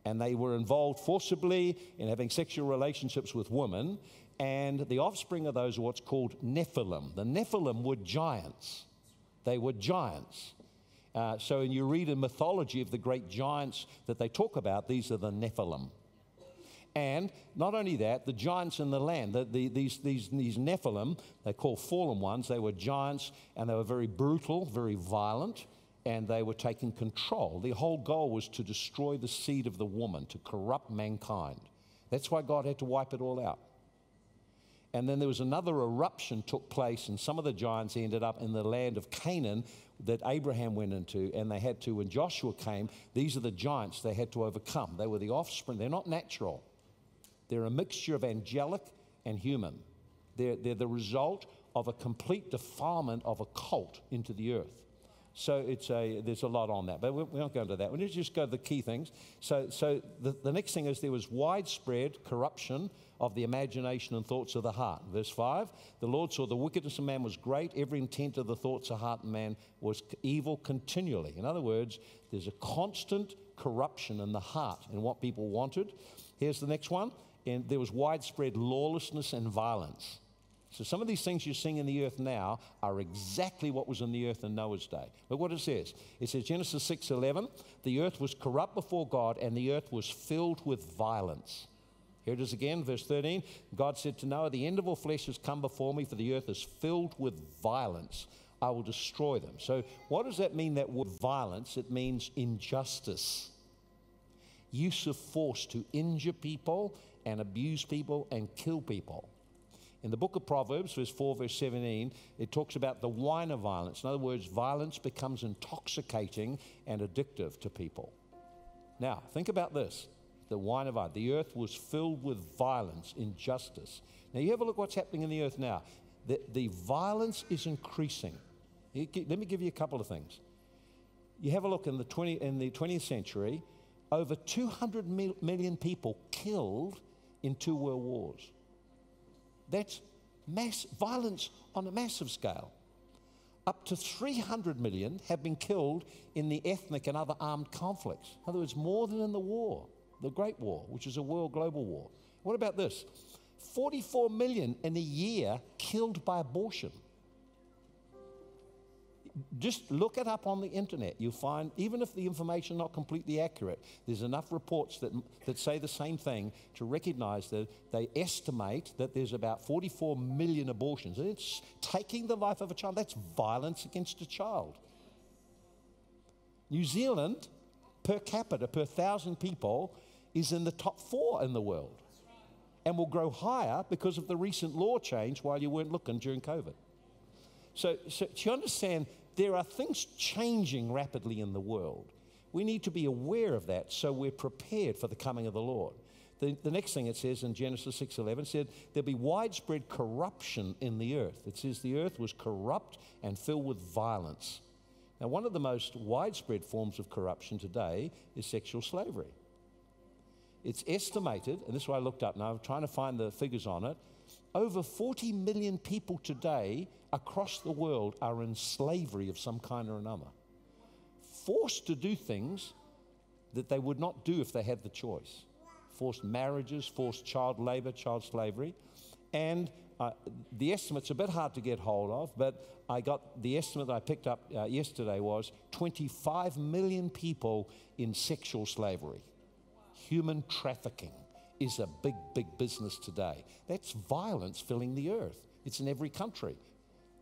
and they were involved forcibly in having sexual relationships with women. And the offspring of those are what's called Nephilim. The Nephilim were giants. They were giants. Uh, so, when you read a mythology of the great giants that they talk about, these are the Nephilim. And not only that, the giants in the land, the, the, these, these, these Nephilim, they call fallen ones, they were giants and they were very brutal, very violent and they were taking control. The whole goal was to destroy the seed of the woman, to corrupt mankind. That's why God had to wipe it all out. And then there was another eruption took place, and some of the giants ended up in the land of Canaan that Abraham went into, and they had to, when Joshua came, these are the giants they had to overcome. They were the offspring, they're not natural. They're a mixture of angelic and human. They're, they're the result of a complete defilement of a cult into the earth. So it's a, there's a lot on that, but we, we won't go into that. We need to just go to the key things. So, so the, the next thing is there was widespread corruption of the imagination and thoughts of the heart. Verse 5 The Lord saw the wickedness of man was great, every intent of the thoughts of heart of man was evil continually. In other words, there's a constant corruption in the heart and what people wanted. Here's the next one. And there was widespread lawlessness and violence. So some of these things you're seeing in the earth now are exactly what was in the earth in Noah's day. Look what it says. It says Genesis 6:11, the earth was corrupt before God and the earth was filled with violence. Here it is again, verse 13. God said to Noah, The end of all flesh has come before me, for the earth is filled with violence. I will destroy them. So, what does that mean, that word violence? It means injustice, use of force to injure people and abuse people and kill people. In the book of Proverbs, verse 4, verse 17, it talks about the wine of violence. In other words, violence becomes intoxicating and addictive to people. Now, think about this the wine of violence. The earth was filled with violence, injustice. Now, you have a look what's happening in the earth now. The, the violence is increasing. Let me give you a couple of things. You have a look in the, 20, in the 20th century, over 200 million people killed in two world wars. That's mass violence on a massive scale. Up to 300 million have been killed in the ethnic and other armed conflicts. In other words, more than in the war, the Great War, which is a world global war. What about this? 44 million in a year killed by abortion. Just look it up on the internet. You'll find, even if the information not completely accurate, there's enough reports that, that say the same thing to recognize that they estimate that there's about 44 million abortions. And it's taking the life of a child. That's violence against a child. New Zealand, per capita, per thousand people, is in the top four in the world and will grow higher because of the recent law change while you weren't looking during COVID. So, so do you understand? There are things changing rapidly in the world. We need to be aware of that so we're prepared for the coming of the Lord. The, the next thing it says in Genesis 6:11 said there'll be widespread corruption in the earth. It says the earth was corrupt and filled with violence. Now, one of the most widespread forms of corruption today is sexual slavery. It's estimated, and this is why I looked up now, I'm trying to find the figures on it. Over 40 million people today across the world are in slavery of some kind or another, forced to do things that they would not do if they had the choice. Forced marriages, forced child labor, child slavery. And uh, the estimate's a bit hard to get hold of, but I got the estimate I picked up uh, yesterday was 25 million people in sexual slavery human trafficking is a big, big business today. That's violence filling the earth. It's in every country.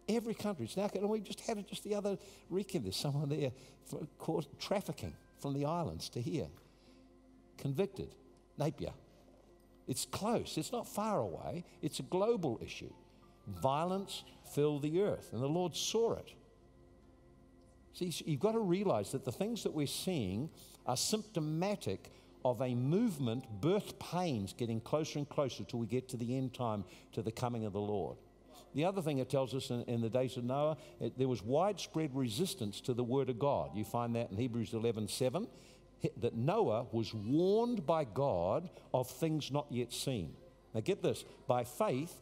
Every country. It's now, and we just had it just the other weekend. There's someone there cause, trafficking from the islands to here. Convicted. Napier. It's close. It's not far away. It's a global issue. Violence filled the earth, and the Lord saw it. See, you've got to realize that the things that we're seeing are symptomatic of a movement, birth pains getting closer and closer till we get to the end time, to the coming of the Lord. The other thing it tells us in, in the days of Noah, it, there was widespread resistance to the word of God. You find that in Hebrews 11 7, that Noah was warned by God of things not yet seen. Now get this by faith,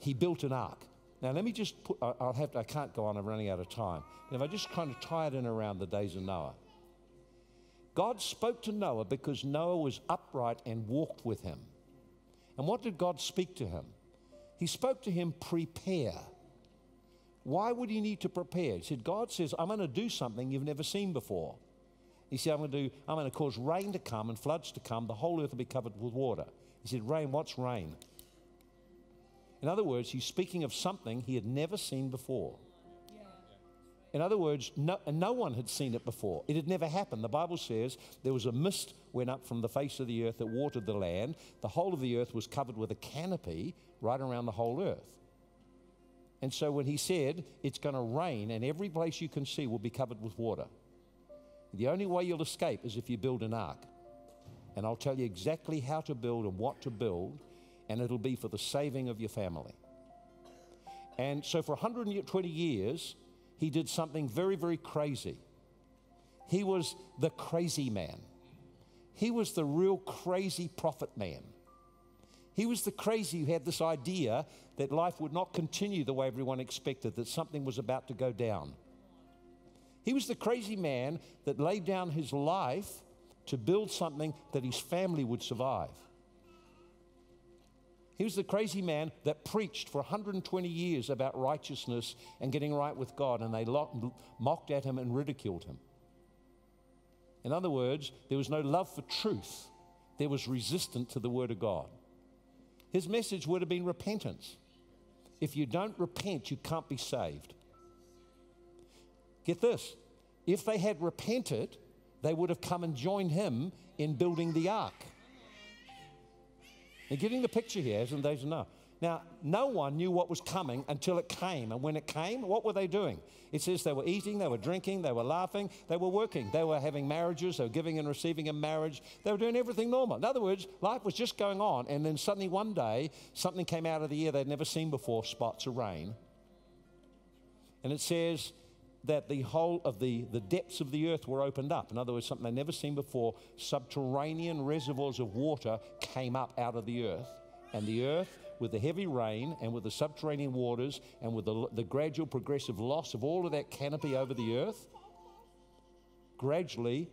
he built an ark. Now let me just put, I'll have to, I can't go on, I'm running out of time. If I just kind of tie it in around the days of Noah. God spoke to Noah because Noah was upright and walked with him. And what did God speak to him? He spoke to him, prepare. Why would he need to prepare? He said, God says, I'm going to do something you've never seen before. He said, I'm going to do, I'm going to cause rain to come and floods to come. The whole earth will be covered with water. He said, Rain, what's rain? In other words, he's speaking of something he had never seen before. In other words, no, no one had seen it before. It had never happened. The Bible says there was a mist went up from the face of the earth that watered the land. The whole of the earth was covered with a canopy right around the whole earth. And so when he said, it's going to rain and every place you can see will be covered with water, the only way you'll escape is if you build an ark. And I'll tell you exactly how to build and what to build, and it'll be for the saving of your family. And so for 120 years, he did something very, very crazy. He was the crazy man. He was the real crazy prophet man. He was the crazy who had this idea that life would not continue the way everyone expected, that something was about to go down. He was the crazy man that laid down his life to build something that his family would survive. He was the crazy man that preached for 120 years about righteousness and getting right with God, and they mocked at him and ridiculed him. In other words, there was no love for truth, there was resistance to the Word of God. His message would have been repentance. If you don't repent, you can't be saved. Get this if they had repented, they would have come and joined him in building the ark. You're getting the picture here, isn't they? No. Now, no one knew what was coming until it came. And when it came, what were they doing? It says they were eating, they were drinking, they were laughing, they were working, they were having marriages, they were giving and receiving a marriage, they were doing everything normal. In other words, life was just going on. And then suddenly one day, something came out of the air they'd never seen before spots of rain. And it says, that the whole of the, the depths of the earth were opened up. In other words, something they'd never seen before. Subterranean reservoirs of water came up out of the earth. And the earth, with the heavy rain and with the subterranean waters and with the, the gradual progressive loss of all of that canopy over the earth, gradually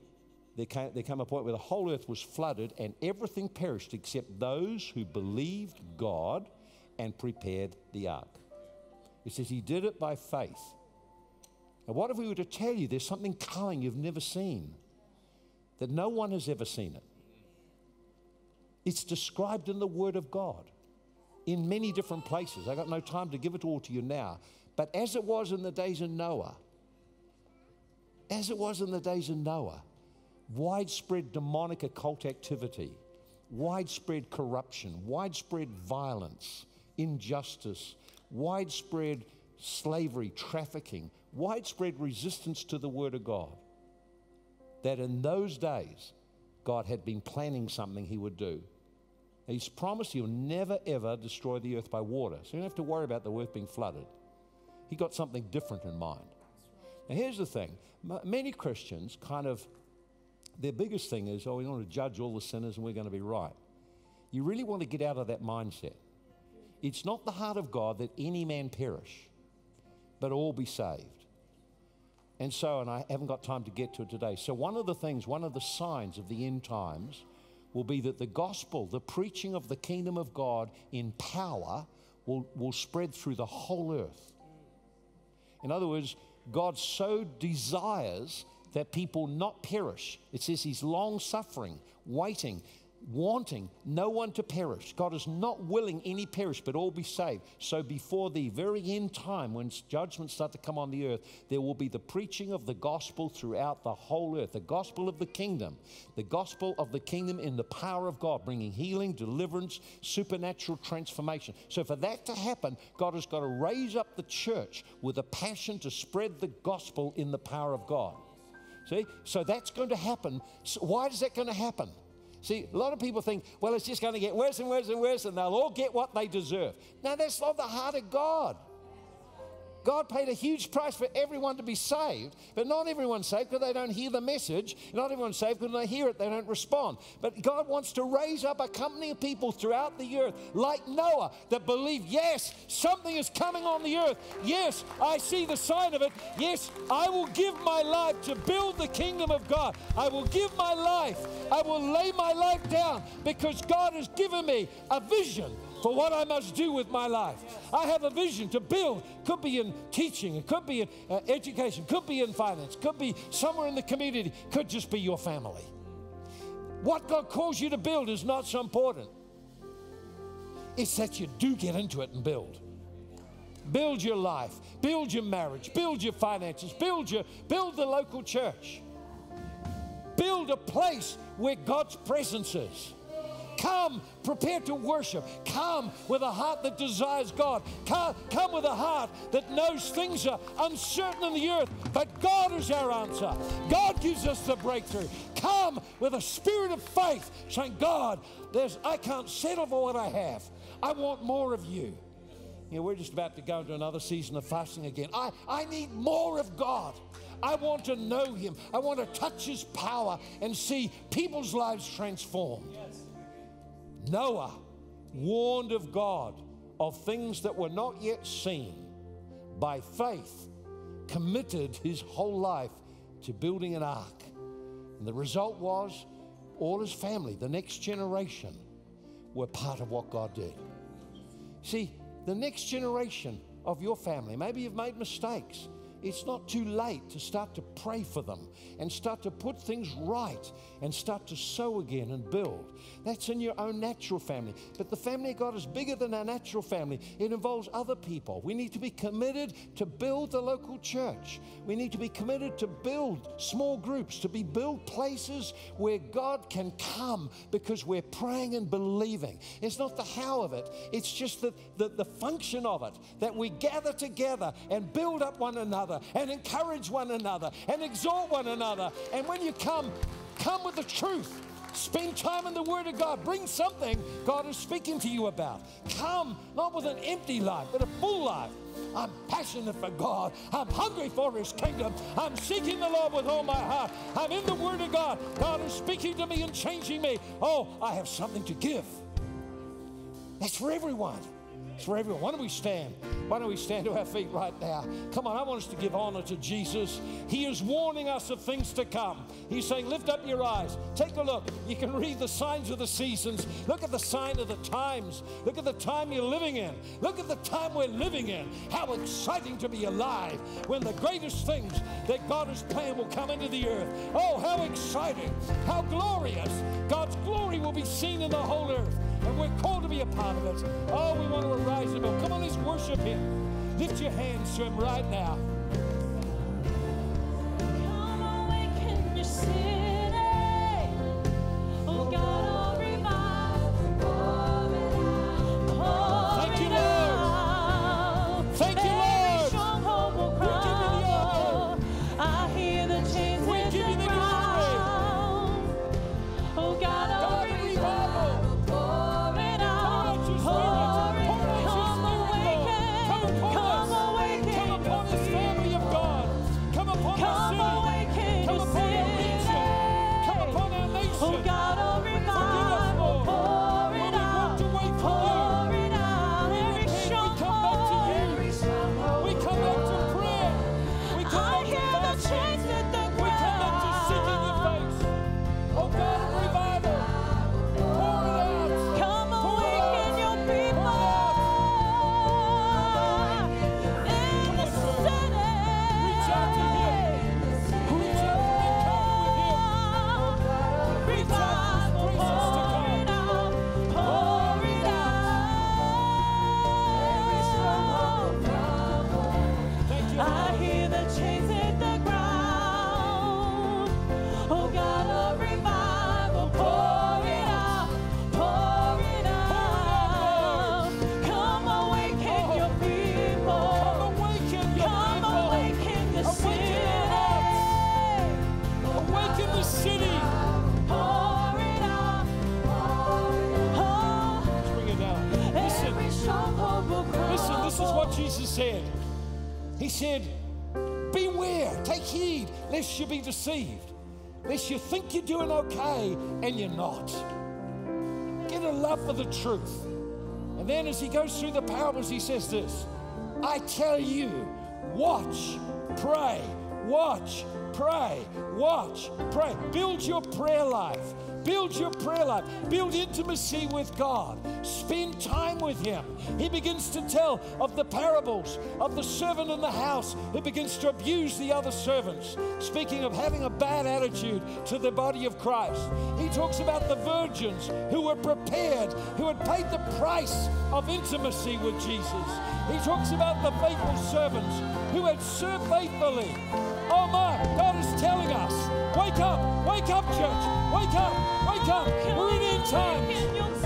there came, there came a point where the whole earth was flooded and everything perished except those who believed God and prepared the ark. It says he did it by faith. Now, what if we were to tell you there's something coming you've never seen, that no one has ever seen it? It's described in the Word of God in many different places. I've got no time to give it all to you now. But as it was in the days of Noah, as it was in the days of Noah, widespread demonic occult activity, widespread corruption, widespread violence, injustice, widespread slavery, trafficking, widespread resistance to the Word of God. That in those days, God had been planning something He would do. He's promised He'll never ever destroy the earth by water. So you don't have to worry about the earth being flooded. He got something different in mind. Now, here's the thing many Christians kind of, their biggest thing is, oh, we want to judge all the sinners and we're going to be right. You really want to get out of that mindset. It's not the heart of God that any man perish, but all be saved. And so, and I haven't got time to get to it today. So, one of the things, one of the signs of the end times will be that the gospel, the preaching of the kingdom of God in power, will, will spread through the whole earth. In other words, God so desires that people not perish. It says He's long suffering, waiting wanting no one to perish. God is not willing any perish, but all be saved. So before the very end time, when judgments start to come on the earth, there will be the preaching of the gospel throughout the whole earth, the gospel of the kingdom, the gospel of the kingdom in the power of God, bringing healing, deliverance, supernatural transformation. So for that to happen, God has got to raise up the church with a passion to spread the gospel in the power of God. See? So that's going to happen. So why is that going to happen? See, a lot of people think, well, it's just going to get worse and worse and worse, and they'll all get what they deserve. Now, that's not the heart of God. God paid a huge price for everyone to be saved, but not everyone's saved because they don't hear the message. Not everyone's saved because when they hear it, they don't respond. But God wants to raise up a company of people throughout the earth, like Noah, that believe, yes, something is coming on the earth. Yes, I see the sign of it. Yes, I will give my life to build the kingdom of God. I will give my life. I will lay my life down because God has given me a vision for what I must do with my life. I have a vision to build. Could be in teaching, it could be in uh, education, could be in finance, could be somewhere in the community, could just be your family. What God calls you to build is not so important. It's that you do get into it and build. Build your life, build your marriage, build your finances, build your build the local church. Build a place where God's presence is. Come prepared to worship. Come with a heart that desires God. Come, come with a heart that knows things are uncertain in the earth, but God is our answer. God gives us the breakthrough. Come with a spirit of faith, saying, God, there's, I can't settle for what I have. I want more of you. You know, we're just about to go into another season of fasting again. I, I need more of God. I want to know Him. I want to touch His power and see people's lives transformed. Noah, warned of God of things that were not yet seen, by faith, committed his whole life to building an ark. And the result was all his family, the next generation, were part of what God did. See, the next generation of your family, maybe you've made mistakes it's not too late to start to pray for them and start to put things right and start to sow again and build. That's in your own natural family. But the family of God is bigger than our natural family, it involves other people. We need to be committed to build the local church. We need to be committed to build small groups, to be build places where God can come because we're praying and believing. It's not the how of it, it's just the, the, the function of it that we gather together and build up one another another and encourage one another and exhort one another. And when you come, come with the truth. Spend time in the Word of God. Bring something God is speaking to you about. Come not with an empty life, but a full life. I'm passionate for God. I'm hungry for His kingdom. I'm seeking the Lord with all my heart. I'm in the Word of God. God is speaking to me and changing me. Oh, I have something to give. That's for everyone. For everyone. Why don't we stand? Why don't we stand to our feet right now? Come on, I want us to give honor to Jesus. He is warning us of things to come. He's saying, Lift up your eyes. Take a look. You can read the signs of the seasons. Look at the sign of the times. Look at the time you're living in. Look at the time we're living in. How exciting to be alive when the greatest things that God has planned will come into the earth. Oh, how exciting! How glorious! God's glory will be seen in the whole earth and we're called to be a part of it. Oh, we want to arise above. Come on, let's worship Him. Lift your hands to Him right now. Deceived, lest you think you're doing okay and you're not. Get a love for the truth. And then as he goes through the parables, he says this I tell you, watch, pray, watch, pray, watch, pray. Build your prayer life. Build your prayer life. Build intimacy with God. Spend time with Him. He begins to tell of the parables of the servant in the house who begins to abuse the other servants, speaking of having a bad attitude to the body of Christ. He talks about the virgins who were prepared, who had paid the price of intimacy with Jesus. He talks about the faithful servants who had served faithfully. Oh my, God is telling us wake up, wake up, church, wake up, wake up. We're in end times.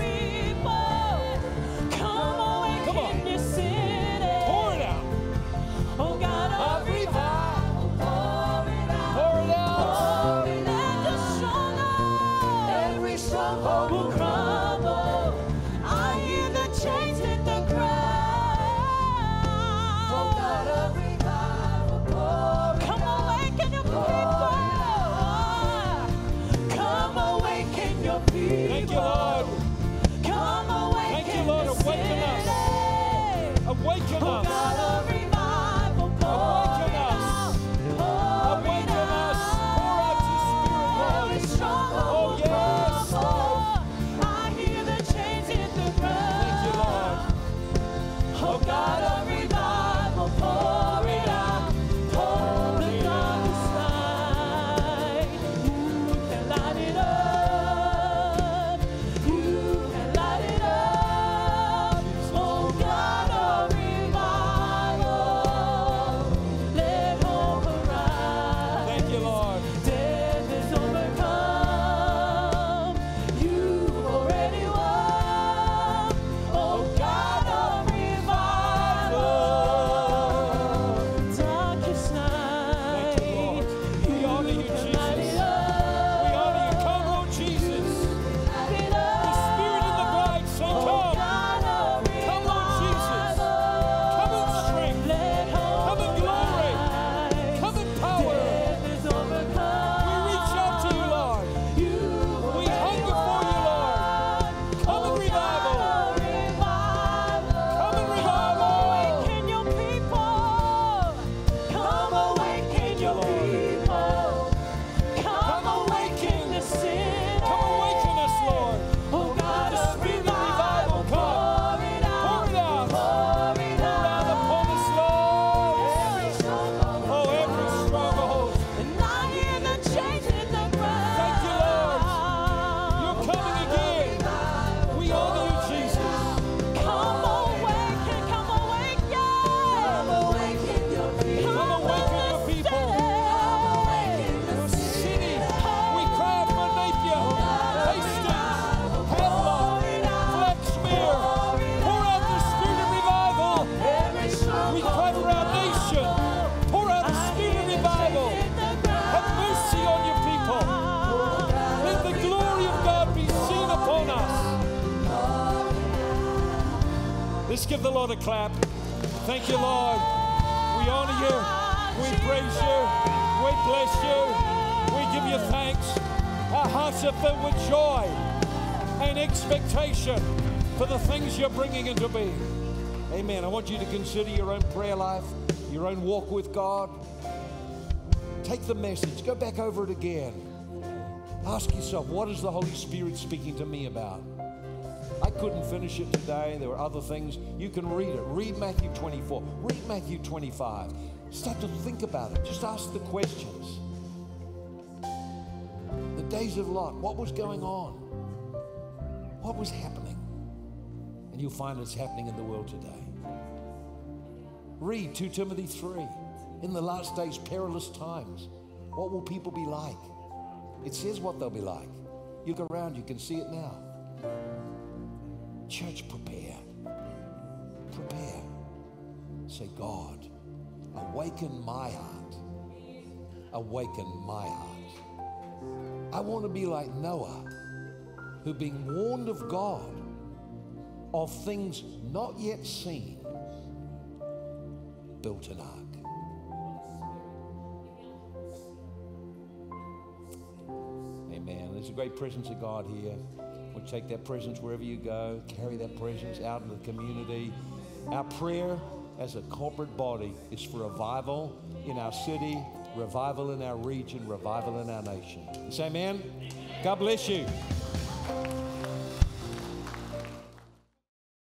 Let's give the Lord a clap. Thank you, Lord. We honor you. We praise you. We bless you. We give you thanks. Our hearts are filled with joy and expectation for the things you're bringing into being. Amen. I want you to consider your own prayer life, your own walk with God. Take the message, go back over it again. Ask yourself, what is the Holy Spirit speaking to me about? I couldn't finish it today. There were other things. You can read it. Read Matthew 24. Read Matthew 25. Start to think about it. Just ask the questions. The days of Lot, what was going on? What was happening? And you'll find it's happening in the world today. Read 2 Timothy 3 in the last days, perilous times. What will people be like? It says what they'll be like. You go around, you can see it now. Church, prepare. Prepare. Say, God, awaken my heart. Awaken my heart. I want to be like Noah, who, being warned of God of things not yet seen, built an ark. Amen. There's a great presence of God here. We'll take that presence wherever you go, carry that presence out into the community. Our prayer as a corporate body is for revival in our city, revival in our region, revival in our nation. Say amen. God bless you.